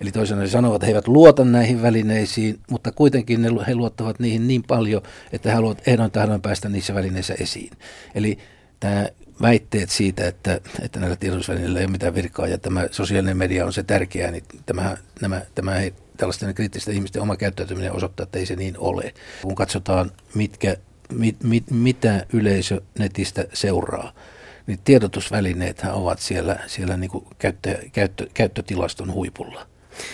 Eli toisaalta he sanovat, että he eivät luota näihin välineisiin, mutta kuitenkin ne, he luottavat niihin niin paljon, että he haluavat ehdoin tahdon päästä niissä välineissä esiin. Eli tämä väitteet siitä, että, että näillä tiedotusvälineillä ei ole mitään virkaa ja tämä sosiaalinen media on se tärkeä, niin tämä, nämä, tämä he, tällaisten kriittisten ihmisten oma käyttäytyminen osoittaa, että ei se niin ole. Kun katsotaan, mitkä, mit, mit, mitä yleisö netistä seuraa, niin tiedotusvälineethän ovat siellä, siellä niin kuin käyttö, käyttö, käyttötilaston huipulla.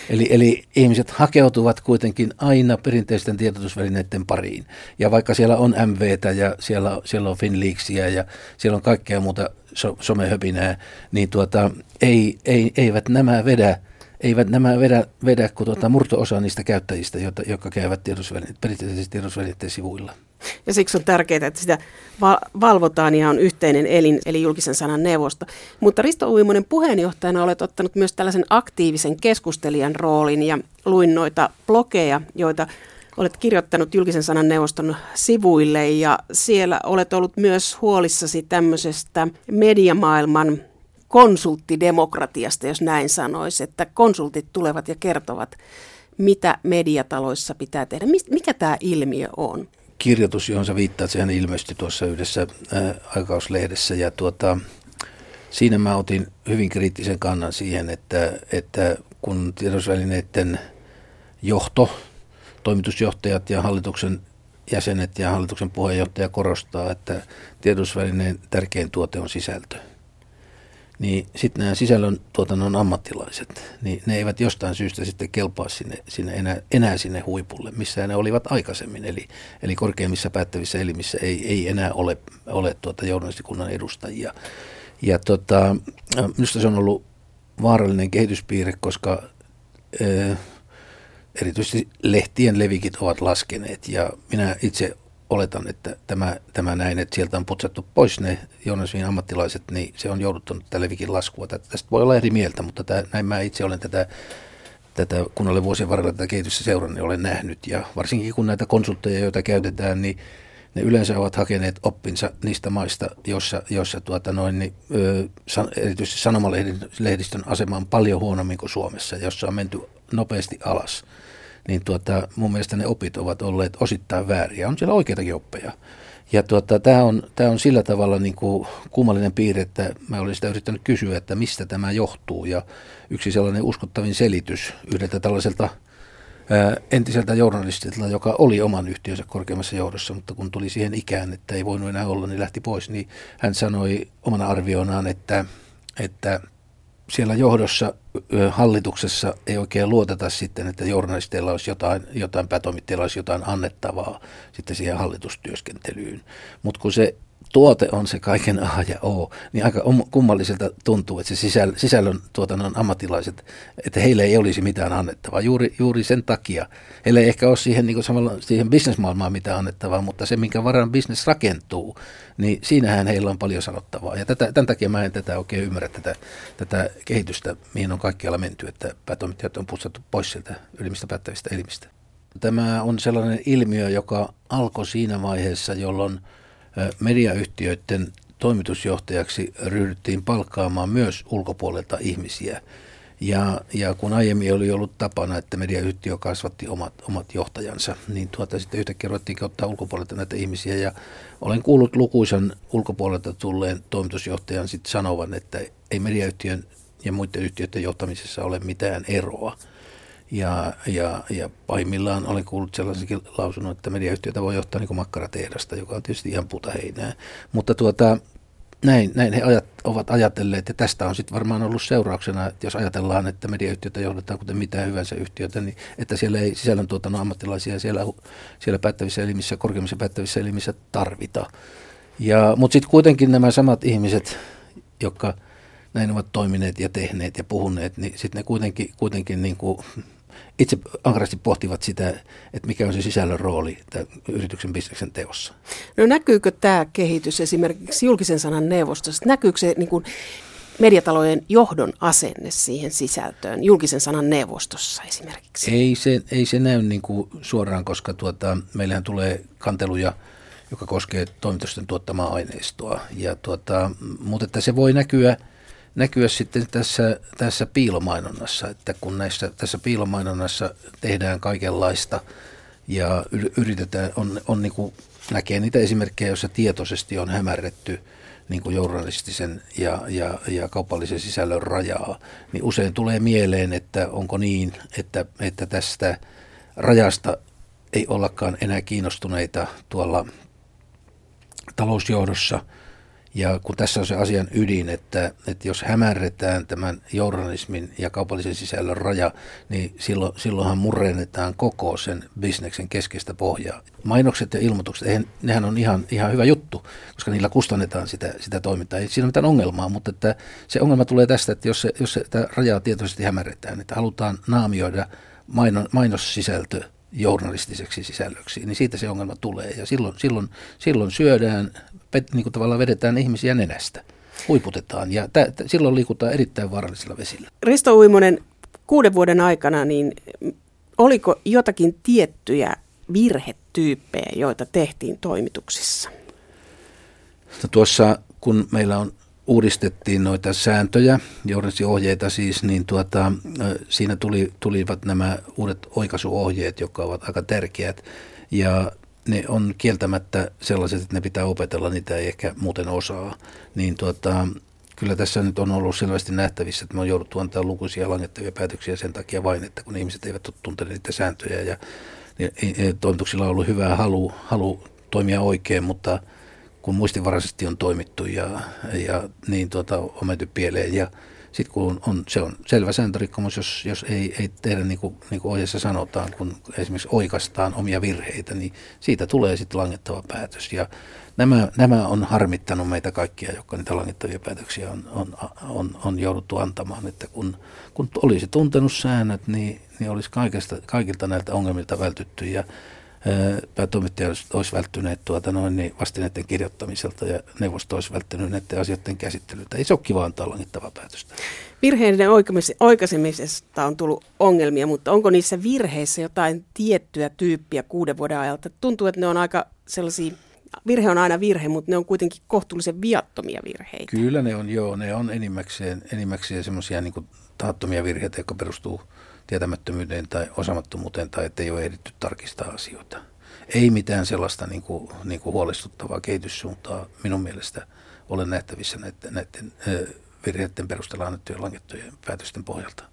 Eli, eli ihmiset hakeutuvat kuitenkin aina perinteisten tiedotusvälineiden pariin. Ja vaikka siellä on MVtä ja siellä, siellä on Finleaksia ja siellä on kaikkea muuta so, somehöpinää, niin tuota, ei, ei, eivät nämä vedä eivät nämä vedä, vedä kuin tuota murto-osa niistä käyttäjistä, jotka, jotka käyvät perinteisesti tiedotusvälineiden sivuilla. Ja siksi on tärkeää, että sitä valvotaan ja on yhteinen elin, eli julkisen sanan neuvosto. Mutta Risto Uimonen puheenjohtajana olet ottanut myös tällaisen aktiivisen keskustelijan roolin ja luin noita blogeja, joita olet kirjoittanut julkisen sanan neuvoston sivuille ja siellä olet ollut myös huolissasi tämmöisestä mediamaailman konsulttidemokratiasta, jos näin sanoisi, että konsultit tulevat ja kertovat, mitä mediataloissa pitää tehdä. Mikä tämä ilmiö on? Kirjoitus, johon sä viittaat, sehän ilmestyi tuossa yhdessä ää, aikauslehdessä ja tuota, siinä mä otin hyvin kriittisen kannan siihen, että, että kun tiedotusvälineiden johto, toimitusjohtajat ja hallituksen jäsenet ja hallituksen puheenjohtaja korostaa, että tiedotusvälineen tärkein tuote on sisältö – niin sitten nämä sisällön tuotannon ammattilaiset, niin ne eivät jostain syystä sitten kelpaa sinne, sinne enää, enää sinne huipulle, missä ne olivat aikaisemmin. Eli, eli korkeimmissa päättävissä elimissä ei, ei enää ole, ole tuota journalistikunnan edustajia. Ja tota, minusta se on ollut vaarallinen kehityspiirre, koska ö, erityisesti lehtien levikit ovat laskeneet ja minä itse oletan, että tämä, tämä näin, että sieltä on putsattu pois ne journalismin ammattilaiset, niin se on jouduttanut tätä levikin laskua. Tästä voi olla eri mieltä, mutta tämä, näin mä itse olen tätä, tätä, kun olen vuosien varrella tätä kehitystä seurannut, niin olen nähnyt. Ja varsinkin kun näitä konsultteja, joita käytetään, niin ne yleensä ovat hakeneet oppinsa niistä maista, joissa, joissa tuota noin, niin, ö, san, erityisesti sanomalehdistön asema on paljon huonommin kuin Suomessa, jossa on menty nopeasti alas niin tuota, mun mielestä ne opit ovat olleet osittain vääriä. On siellä oikeitakin oppeja. Ja tuota, tämä on, tämä on sillä tavalla niin kuin kummallinen piirre, että mä olin sitä yrittänyt kysyä, että mistä tämä johtuu. Ja yksi sellainen uskottavin selitys yhdeltä tällaiselta ää, entiseltä journalistilta, joka oli oman yhtiönsä korkeammassa johdossa, mutta kun tuli siihen ikään, että ei voinut enää olla, niin lähti pois, niin hän sanoi omana arvionaan, että, että siellä johdossa, hallituksessa ei oikein luoteta sitten, että journalisteilla olisi jotain, jotain päätoimittajilla olisi jotain annettavaa sitten siihen hallitustyöskentelyyn. Mutta kun se tuote on se kaiken A ja O, niin aika kummalliselta tuntuu, että se sisäl, sisällön tuotannon ammattilaiset, että heille ei olisi mitään annettavaa. Juuri, juuri sen takia. Heille ei ehkä ole siihen, niin samalla, siihen bisnesmaailmaan mitään annettavaa, mutta se, minkä varan bisnes rakentuu, niin siinähän heillä on paljon sanottavaa. Ja tätä, tämän takia mä en tätä oikein ymmärrä, tätä, tätä kehitystä, mihin on kaikkialla menty, että päätoimittajat on pussattu pois sieltä ylimmistä päättävistä elimistä. Tämä on sellainen ilmiö, joka alkoi siinä vaiheessa, jolloin – mediayhtiöiden toimitusjohtajaksi ryhdyttiin palkkaamaan myös ulkopuolelta ihmisiä. Ja, ja kun aiemmin oli ollut tapana, että mediayhtiö kasvatti omat, omat johtajansa, niin tuota sitten yhtäkkiä ruvettiin ottaa ulkopuolelta näitä ihmisiä. Ja olen kuullut lukuisan ulkopuolelta tulleen toimitusjohtajan sitten sanovan, että ei mediayhtiön ja muiden yhtiöiden johtamisessa ole mitään eroa. Ja, ja, ja pahimmillaan olen kuullut sellaisenkin lausunnon, että mediayhtiötä voi johtaa niin makkaratehdasta, joka on tietysti ihan puta heinää. Mutta tuota, näin, näin he ajat, ovat ajatelleet, ja tästä on sitten varmaan ollut seurauksena, että jos ajatellaan, että mediayhtiötä johdetaan kuten mitään hyvänsä yhtiötä, niin että siellä ei sisällöntuotannon ammattilaisia siellä, siellä päättävissä elimissä, korkeimmissa päättävissä elimissä tarvita. Ja, mutta sitten kuitenkin nämä samat ihmiset, jotka näin ovat toimineet ja tehneet ja puhuneet, niin sitten ne kuitenkin, kuitenkin niin kuin itse ankarasti pohtivat sitä, että mikä on se sisällön rooli yrityksen bisneksen teossa. No näkyykö tämä kehitys esimerkiksi julkisen sanan neuvostossa? Näkyykö se niin kuin mediatalojen johdon asenne siihen sisältöön julkisen sanan neuvostossa esimerkiksi? Ei se, ei se näy niin kuin suoraan, koska tuota, meillähän tulee kanteluja, joka koskee toimitusten tuottamaa aineistoa. Ja tuota, mutta että se voi näkyä, näkyä sitten tässä, tässä piilomainonnassa, että kun näissä, tässä piilomainonnassa tehdään kaikenlaista ja yritetään, on, on niin kuin, näkee niitä esimerkkejä, joissa tietoisesti on hämärretty – niin kuin journalistisen ja, ja, ja kaupallisen sisällön rajaa, niin usein tulee mieleen, että onko niin, että, että tästä rajasta ei ollakaan enää kiinnostuneita tuolla talousjohdossa – ja kun tässä on se asian ydin, että, että jos hämärretään tämän journalismin ja kaupallisen sisällön raja, niin silloin, silloinhan murennetaan koko sen bisneksen keskeistä pohjaa. Mainokset ja ilmoitukset, eihän, nehän on ihan, ihan hyvä juttu, koska niillä kustannetaan sitä, sitä toimintaa. Ei siinä ole mitään ongelmaa, mutta että se ongelma tulee tästä, että jos se, jos se rajaa tietoisesti hämärretään, että halutaan naamioida mainon, mainossisältö journalistiseksi sisällöksi, niin siitä se ongelma tulee. Ja silloin, silloin, silloin syödään niin kuin tavallaan vedetään ihmisiä nenästä, huiputetaan ja tä, tä, silloin liikutaan erittäin vaarallisilla vesillä. Risto Uimonen, kuuden vuoden aikana, niin oliko jotakin tiettyjä virhetyyppejä, joita tehtiin toimituksissa? No tuossa, kun meillä on uudistettiin noita sääntöjä, ohjeita siis, niin tuota, siinä tuli, tulivat nämä uudet oikaisuohjeet, jotka ovat aika tärkeät. Ja ne on kieltämättä sellaiset, että ne pitää opetella, niitä ei ehkä muuten osaa. Niin tuota, kyllä tässä nyt on ollut selvästi nähtävissä, että me on jouduttu antaa lukuisia langettavia päätöksiä sen takia vain, että kun ihmiset eivät ole tunteneet niitä sääntöjä ja niin toimituksilla on ollut hyvää halu, halu toimia oikein, mutta kun muistivaraisesti on toimittu ja, ja niin tuota, on menty pieleen ja sitten kun on, se on selvä sääntörikkomus, jos, jos ei, ei tehdä niin kuin, niin kuin ohjeessa sanotaan, kun esimerkiksi oikastaan omia virheitä, niin siitä tulee sitten langettava päätös. Ja nämä, nämä on harmittanut meitä kaikkia, jotka niitä langettavia päätöksiä on, on, on, on jouduttu antamaan. Että kun, kun olisi tuntenut säännöt, niin, niin olisi kaikesta, kaikilta näiltä ongelmilta vältytty. Ja päätoimittajat olisi välttyneet tuota noin, niin vastineiden kirjoittamiselta ja neuvosto olisi välttänyt näiden asioiden käsittelyltä. Ei se ole kiva antaa langittavaa päätöstä. Virheiden oikaisemisesta on tullut ongelmia, mutta onko niissä virheissä jotain tiettyä tyyppiä kuuden vuoden ajalta? Tuntuu, että ne on aika sellaisia virhe on aina virhe, mutta ne on kuitenkin kohtuullisen viattomia virheitä. Kyllä ne on, joo. Ne on enimmäkseen, enimmäkseen semmoisia niin tahattomia virheitä, jotka perustuu tietämättömyyteen tai osamattomuuteen tai ettei ole ehditty tarkistaa asioita. Ei mitään sellaista niin kuin, niin kuin huolestuttavaa kehityssuuntaa minun mielestä ole nähtävissä näiden, näiden virheiden perusteella annettujen langettujen päätösten pohjalta.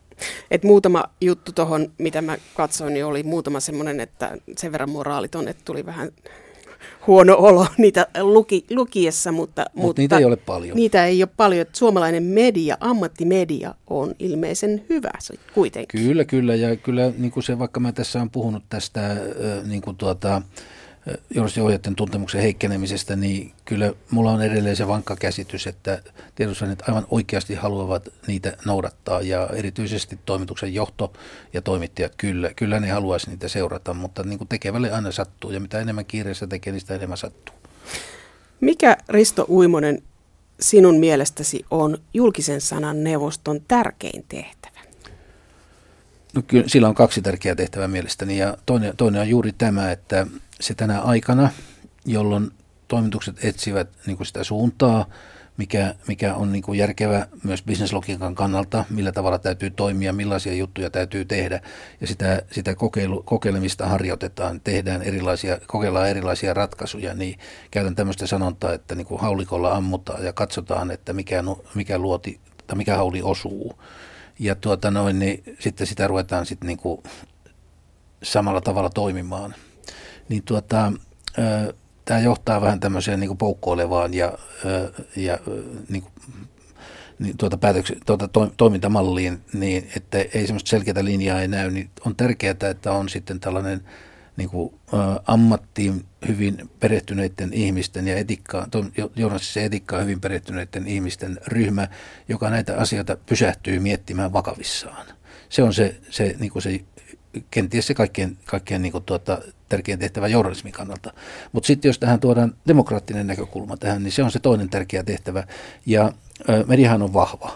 Et muutama juttu tuohon, mitä mä katsoin, niin oli muutama semmoinen, että sen verran moraaliton, että tuli vähän huono olo niitä luki, lukiessa, mutta, Mut mutta niitä ei ole paljon. Niitä ei ole paljon. Suomalainen media, ammattimedia on ilmeisen hyvä kuitenkin. Kyllä, kyllä. Ja kyllä niin kuin se, vaikka mä tässä olen puhunut tästä niin kuin tuota, journalistiohjeiden tuntemuksen heikkenemisestä, niin kyllä mulla on edelleen se vankka käsitys, että tiedotusvälineet aivan oikeasti haluavat niitä noudattaa ja erityisesti toimituksen johto ja toimittajat kyllä, kyllä ne haluaisi niitä seurata, mutta niin kuin tekevälle aina sattuu ja mitä enemmän kiireessä tekee, niin sitä enemmän sattuu. Mikä Risto Uimonen sinun mielestäsi on julkisen sanan neuvoston tärkein tehtävä? No kyllä, sillä on kaksi tärkeää tehtävää mielestäni ja toinen, toinen on juuri tämä, että se tänä aikana, jolloin toimitukset etsivät niin kuin sitä suuntaa, mikä, mikä on niin kuin järkevä myös bisneslogiikan kannalta, millä tavalla täytyy toimia, millaisia juttuja täytyy tehdä. Ja sitä, sitä kokeilu, kokeilemista harjoitetaan, tehdään erilaisia, kokeillaan erilaisia ratkaisuja, niin käytän tämmöistä sanontaa, että niin kuin haulikolla ammutaan ja katsotaan, että mikä, mikä luoti tai mikä hauli osuu. Ja tuota noin, niin sitten sitä ruvetaan sitten niin kuin samalla tavalla toimimaan niin tuota, tämä johtaa vähän tämmöiseen niin poukkoilevaan ja, ja niin kuin, niin tuota päätöks- tuota to, toimintamalliin, niin että ei semmoista selkeää linjaa ei näy, niin on tärkeää, että on sitten tällainen niin kuin, ä, ammattiin hyvin perehtyneiden ihmisten ja etikkaan, journalistisen etikkaan hyvin perehtyneiden ihmisten ryhmä, joka näitä asioita pysähtyy miettimään vakavissaan. Se on se, se, niin kuin se kenties se kaikkein, kaikkein niin kuin tuota, tärkein tehtävä journalismin kannalta. Mutta sitten jos tähän tuodaan demokraattinen näkökulma tähän, niin se on se toinen tärkeä tehtävä. Ja mediahan on vahva.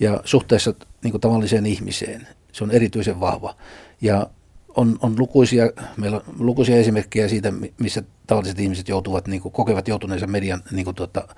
Ja suhteessa niin tavalliseen ihmiseen se on erityisen vahva. Ja on, on lukuisia, meillä on lukuisia esimerkkejä siitä, missä tavalliset ihmiset joutuvat, niin kuin, kokevat joutuneensa median niin kuin, tuota,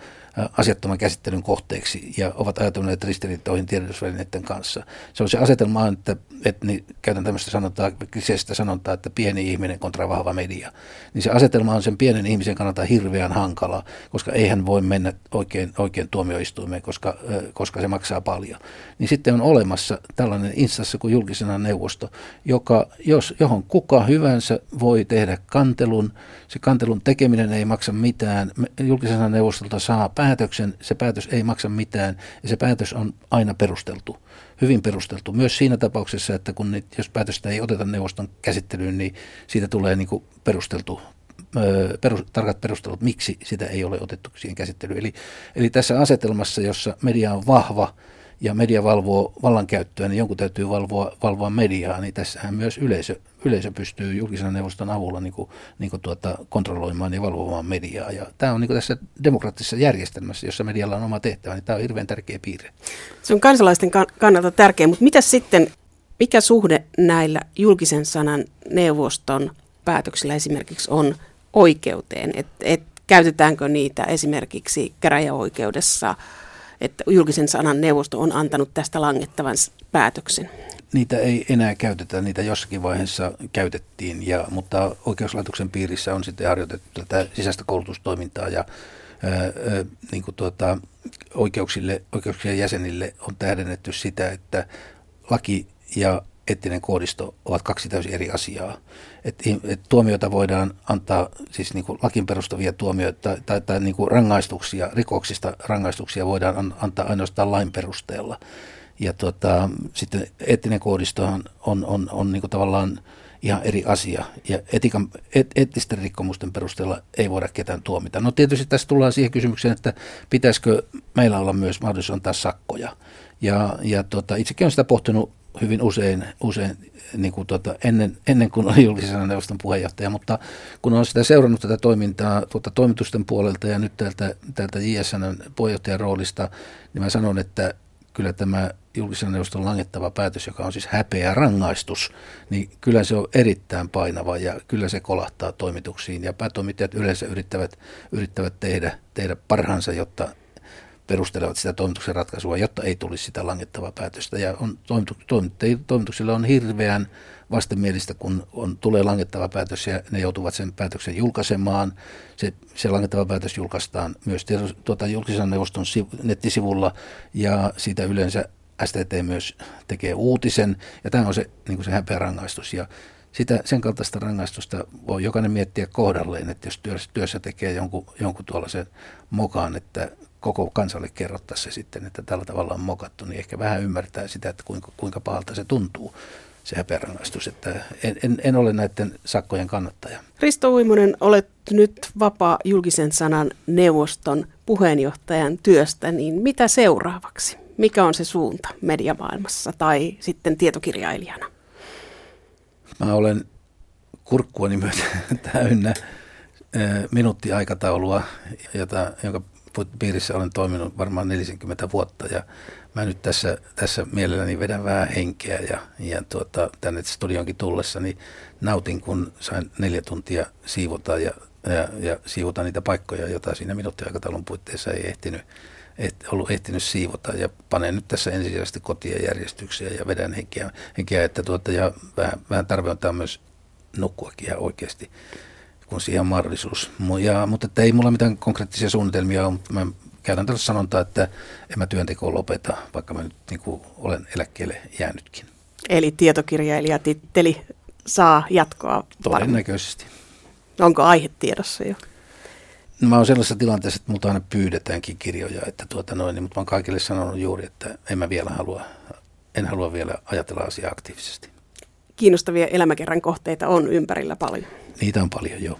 asiattoman käsittelyn kohteeksi ja ovat ajatelleet ristiriitoihin tiedotusvälineiden kanssa. Se on se asetelma, että, että niin, käytän tämmöistä sanontaa, kliseistä sanontaa, että pieni ihminen kontra vahva media. Niin se asetelma on sen pienen ihmisen kannalta hirveän hankala, koska ei hän voi mennä oikein, oikein tuomioistuimeen, koska, koska se maksaa paljon. Niin sitten on olemassa tällainen instanssi kuin julkisena neuvosto, joka, jos, johon kuka hyvänsä voi tehdä kantelun, se kantelun tekeminen ei maksa mitään, julkisena neuvostolta saa päätöksen, se päätös ei maksa mitään ja se päätös on aina perusteltu, hyvin perusteltu. Myös siinä tapauksessa, että kun ne, jos päätöstä ei oteta neuvoston käsittelyyn, niin siitä tulee niin kuin perusteltu perus, tarkat perustelut, miksi sitä ei ole otettu siihen käsittelyyn. Eli, eli tässä asetelmassa, jossa media on vahva ja media valvoo vallankäyttöä, niin jonkun täytyy valvoa, valvoa mediaa, niin tässähän myös yleisö yleisö pystyy julkisen neuvoston avulla niin kuin, niin kuin tuota, kontrolloimaan ja valvomaan mediaa. Ja tämä on niin kuin tässä demokraattisessa järjestelmässä, jossa medialla on oma tehtävä, niin tämä on hirveän tärkeä piirre. Se on kansalaisten kannalta tärkeä, mutta mitä sitten, mikä suhde näillä julkisen sanan neuvoston päätöksillä esimerkiksi on oikeuteen? Et, et, käytetäänkö niitä esimerkiksi käräjäoikeudessa, että julkisen sanan neuvosto on antanut tästä langettavan päätöksen? niitä ei enää käytetä, niitä jossakin vaiheessa käytettiin, ja, mutta oikeuslaitoksen piirissä on sitten harjoitettu tätä sisäistä koulutustoimintaa ja ää, niin kuin tuota, oikeuksille, oikeuksien jäsenille on tähdennetty sitä, että laki ja eettinen koodisto ovat kaksi täysin eri asiaa. Et, et tuomioita voidaan antaa, siis niin kuin lakin perustavia tuomioita tai, tai, tai niin kuin rangaistuksia, rikoksista rangaistuksia voidaan antaa ainoastaan lain perusteella. Ja tota, sitten eettinen koodistohan on, on, on niin tavallaan ihan eri asia. Ja etikan, et, eettisten rikkomusten perusteella ei voida ketään tuomita. No tietysti tässä tullaan siihen kysymykseen, että pitäisikö meillä olla myös mahdollisuus antaa sakkoja. Ja, ja tota, itsekin olen sitä pohtinut hyvin usein, usein niin kuin tuota, ennen, ennen kuin olin julkisen neuvoston puheenjohtaja, mutta kun olen sitä seurannut tätä toimintaa tuota, toimitusten puolelta ja nyt täältä, täältä JSN puheenjohtajan roolista, niin mä sanon, että kyllä tämä julkisen neuvoston langettava päätös, joka on siis häpeä rangaistus, niin kyllä se on erittäin painava ja kyllä se kolahtaa toimituksiin. Ja päätoimittajat yleensä yrittävät, yrittävät tehdä, tehdä parhaansa, jotta perustelevat sitä toimituksen ratkaisua, jotta ei tulisi sitä langettavaa päätöstä. Ja on, toimituksilla on hirveän vastenmielistä, kun on, tulee langettava päätös ja ne joutuvat sen päätöksen julkaisemaan. Se, se langettava päätös julkaistaan myös tuota, julkisen neuvoston nettisivulla ja siitä yleensä STT myös tekee uutisen ja tämä on se, niin se häpeä rangaistus ja sitä, sen kaltaista rangaistusta voi jokainen miettiä kohdalleen, että jos työssä, työssä tekee jonkun, jonkun tuollaisen mokaan, että koko kansalle kerrottaisiin se sitten, että tällä tavalla on mokattu, niin ehkä vähän ymmärtää sitä, että kuinka, kuinka pahalta se tuntuu se häpeärangaistus. Että en, en, en ole näiden sakkojen kannattaja. Risto Uimonen, olet nyt vapaa julkisen sanan neuvoston puheenjohtajan työstä, niin mitä seuraavaksi? Mikä on se suunta mediamaailmassa tai sitten tietokirjailijana? Mä olen kurkkuani myötä täynnä minuuttiaikataulua, jota, jonka piirissä olen toiminut varmaan 40 vuotta ja mä nyt tässä, tässä mielelläni vedän vähän henkeä ja, ja tuota, tänne studionkin tullessa niin nautin, kun sain neljä tuntia siivota ja, ja, ja siivota niitä paikkoja, joita siinä minuuttiaikataulun puitteissa ei ehtinyt, et, ollut ehtinyt siivota. Ja panen nyt tässä ensisijaisesti kotia järjestyksiä ja vedän henkeä, henkeä että tuota, ja vähän, vähän tarve on myös nukkuakin ihan oikeasti kun siihen on mahdollisuus. Ja, mutta että ei mulla mitään konkreettisia suunnitelmia ole, mutta mä käytän tällaista sanontaa, että en mä työntekoa lopeta, vaikka mä nyt niin kuin olen eläkkeelle jäänytkin. Eli tietokirjailija titteli saa jatkoa Todennäköisesti. Onko aihe tiedossa jo? No, mä oon sellaisessa tilanteessa, että multa aina pyydetäänkin kirjoja, että tuota noin, niin, mutta mä oon kaikille sanonut juuri, että en mä vielä halua, en halua vielä ajatella asiaa aktiivisesti. Kiinnostavia elämäkerran kohteita on ympärillä paljon. Niitä on paljon, joo.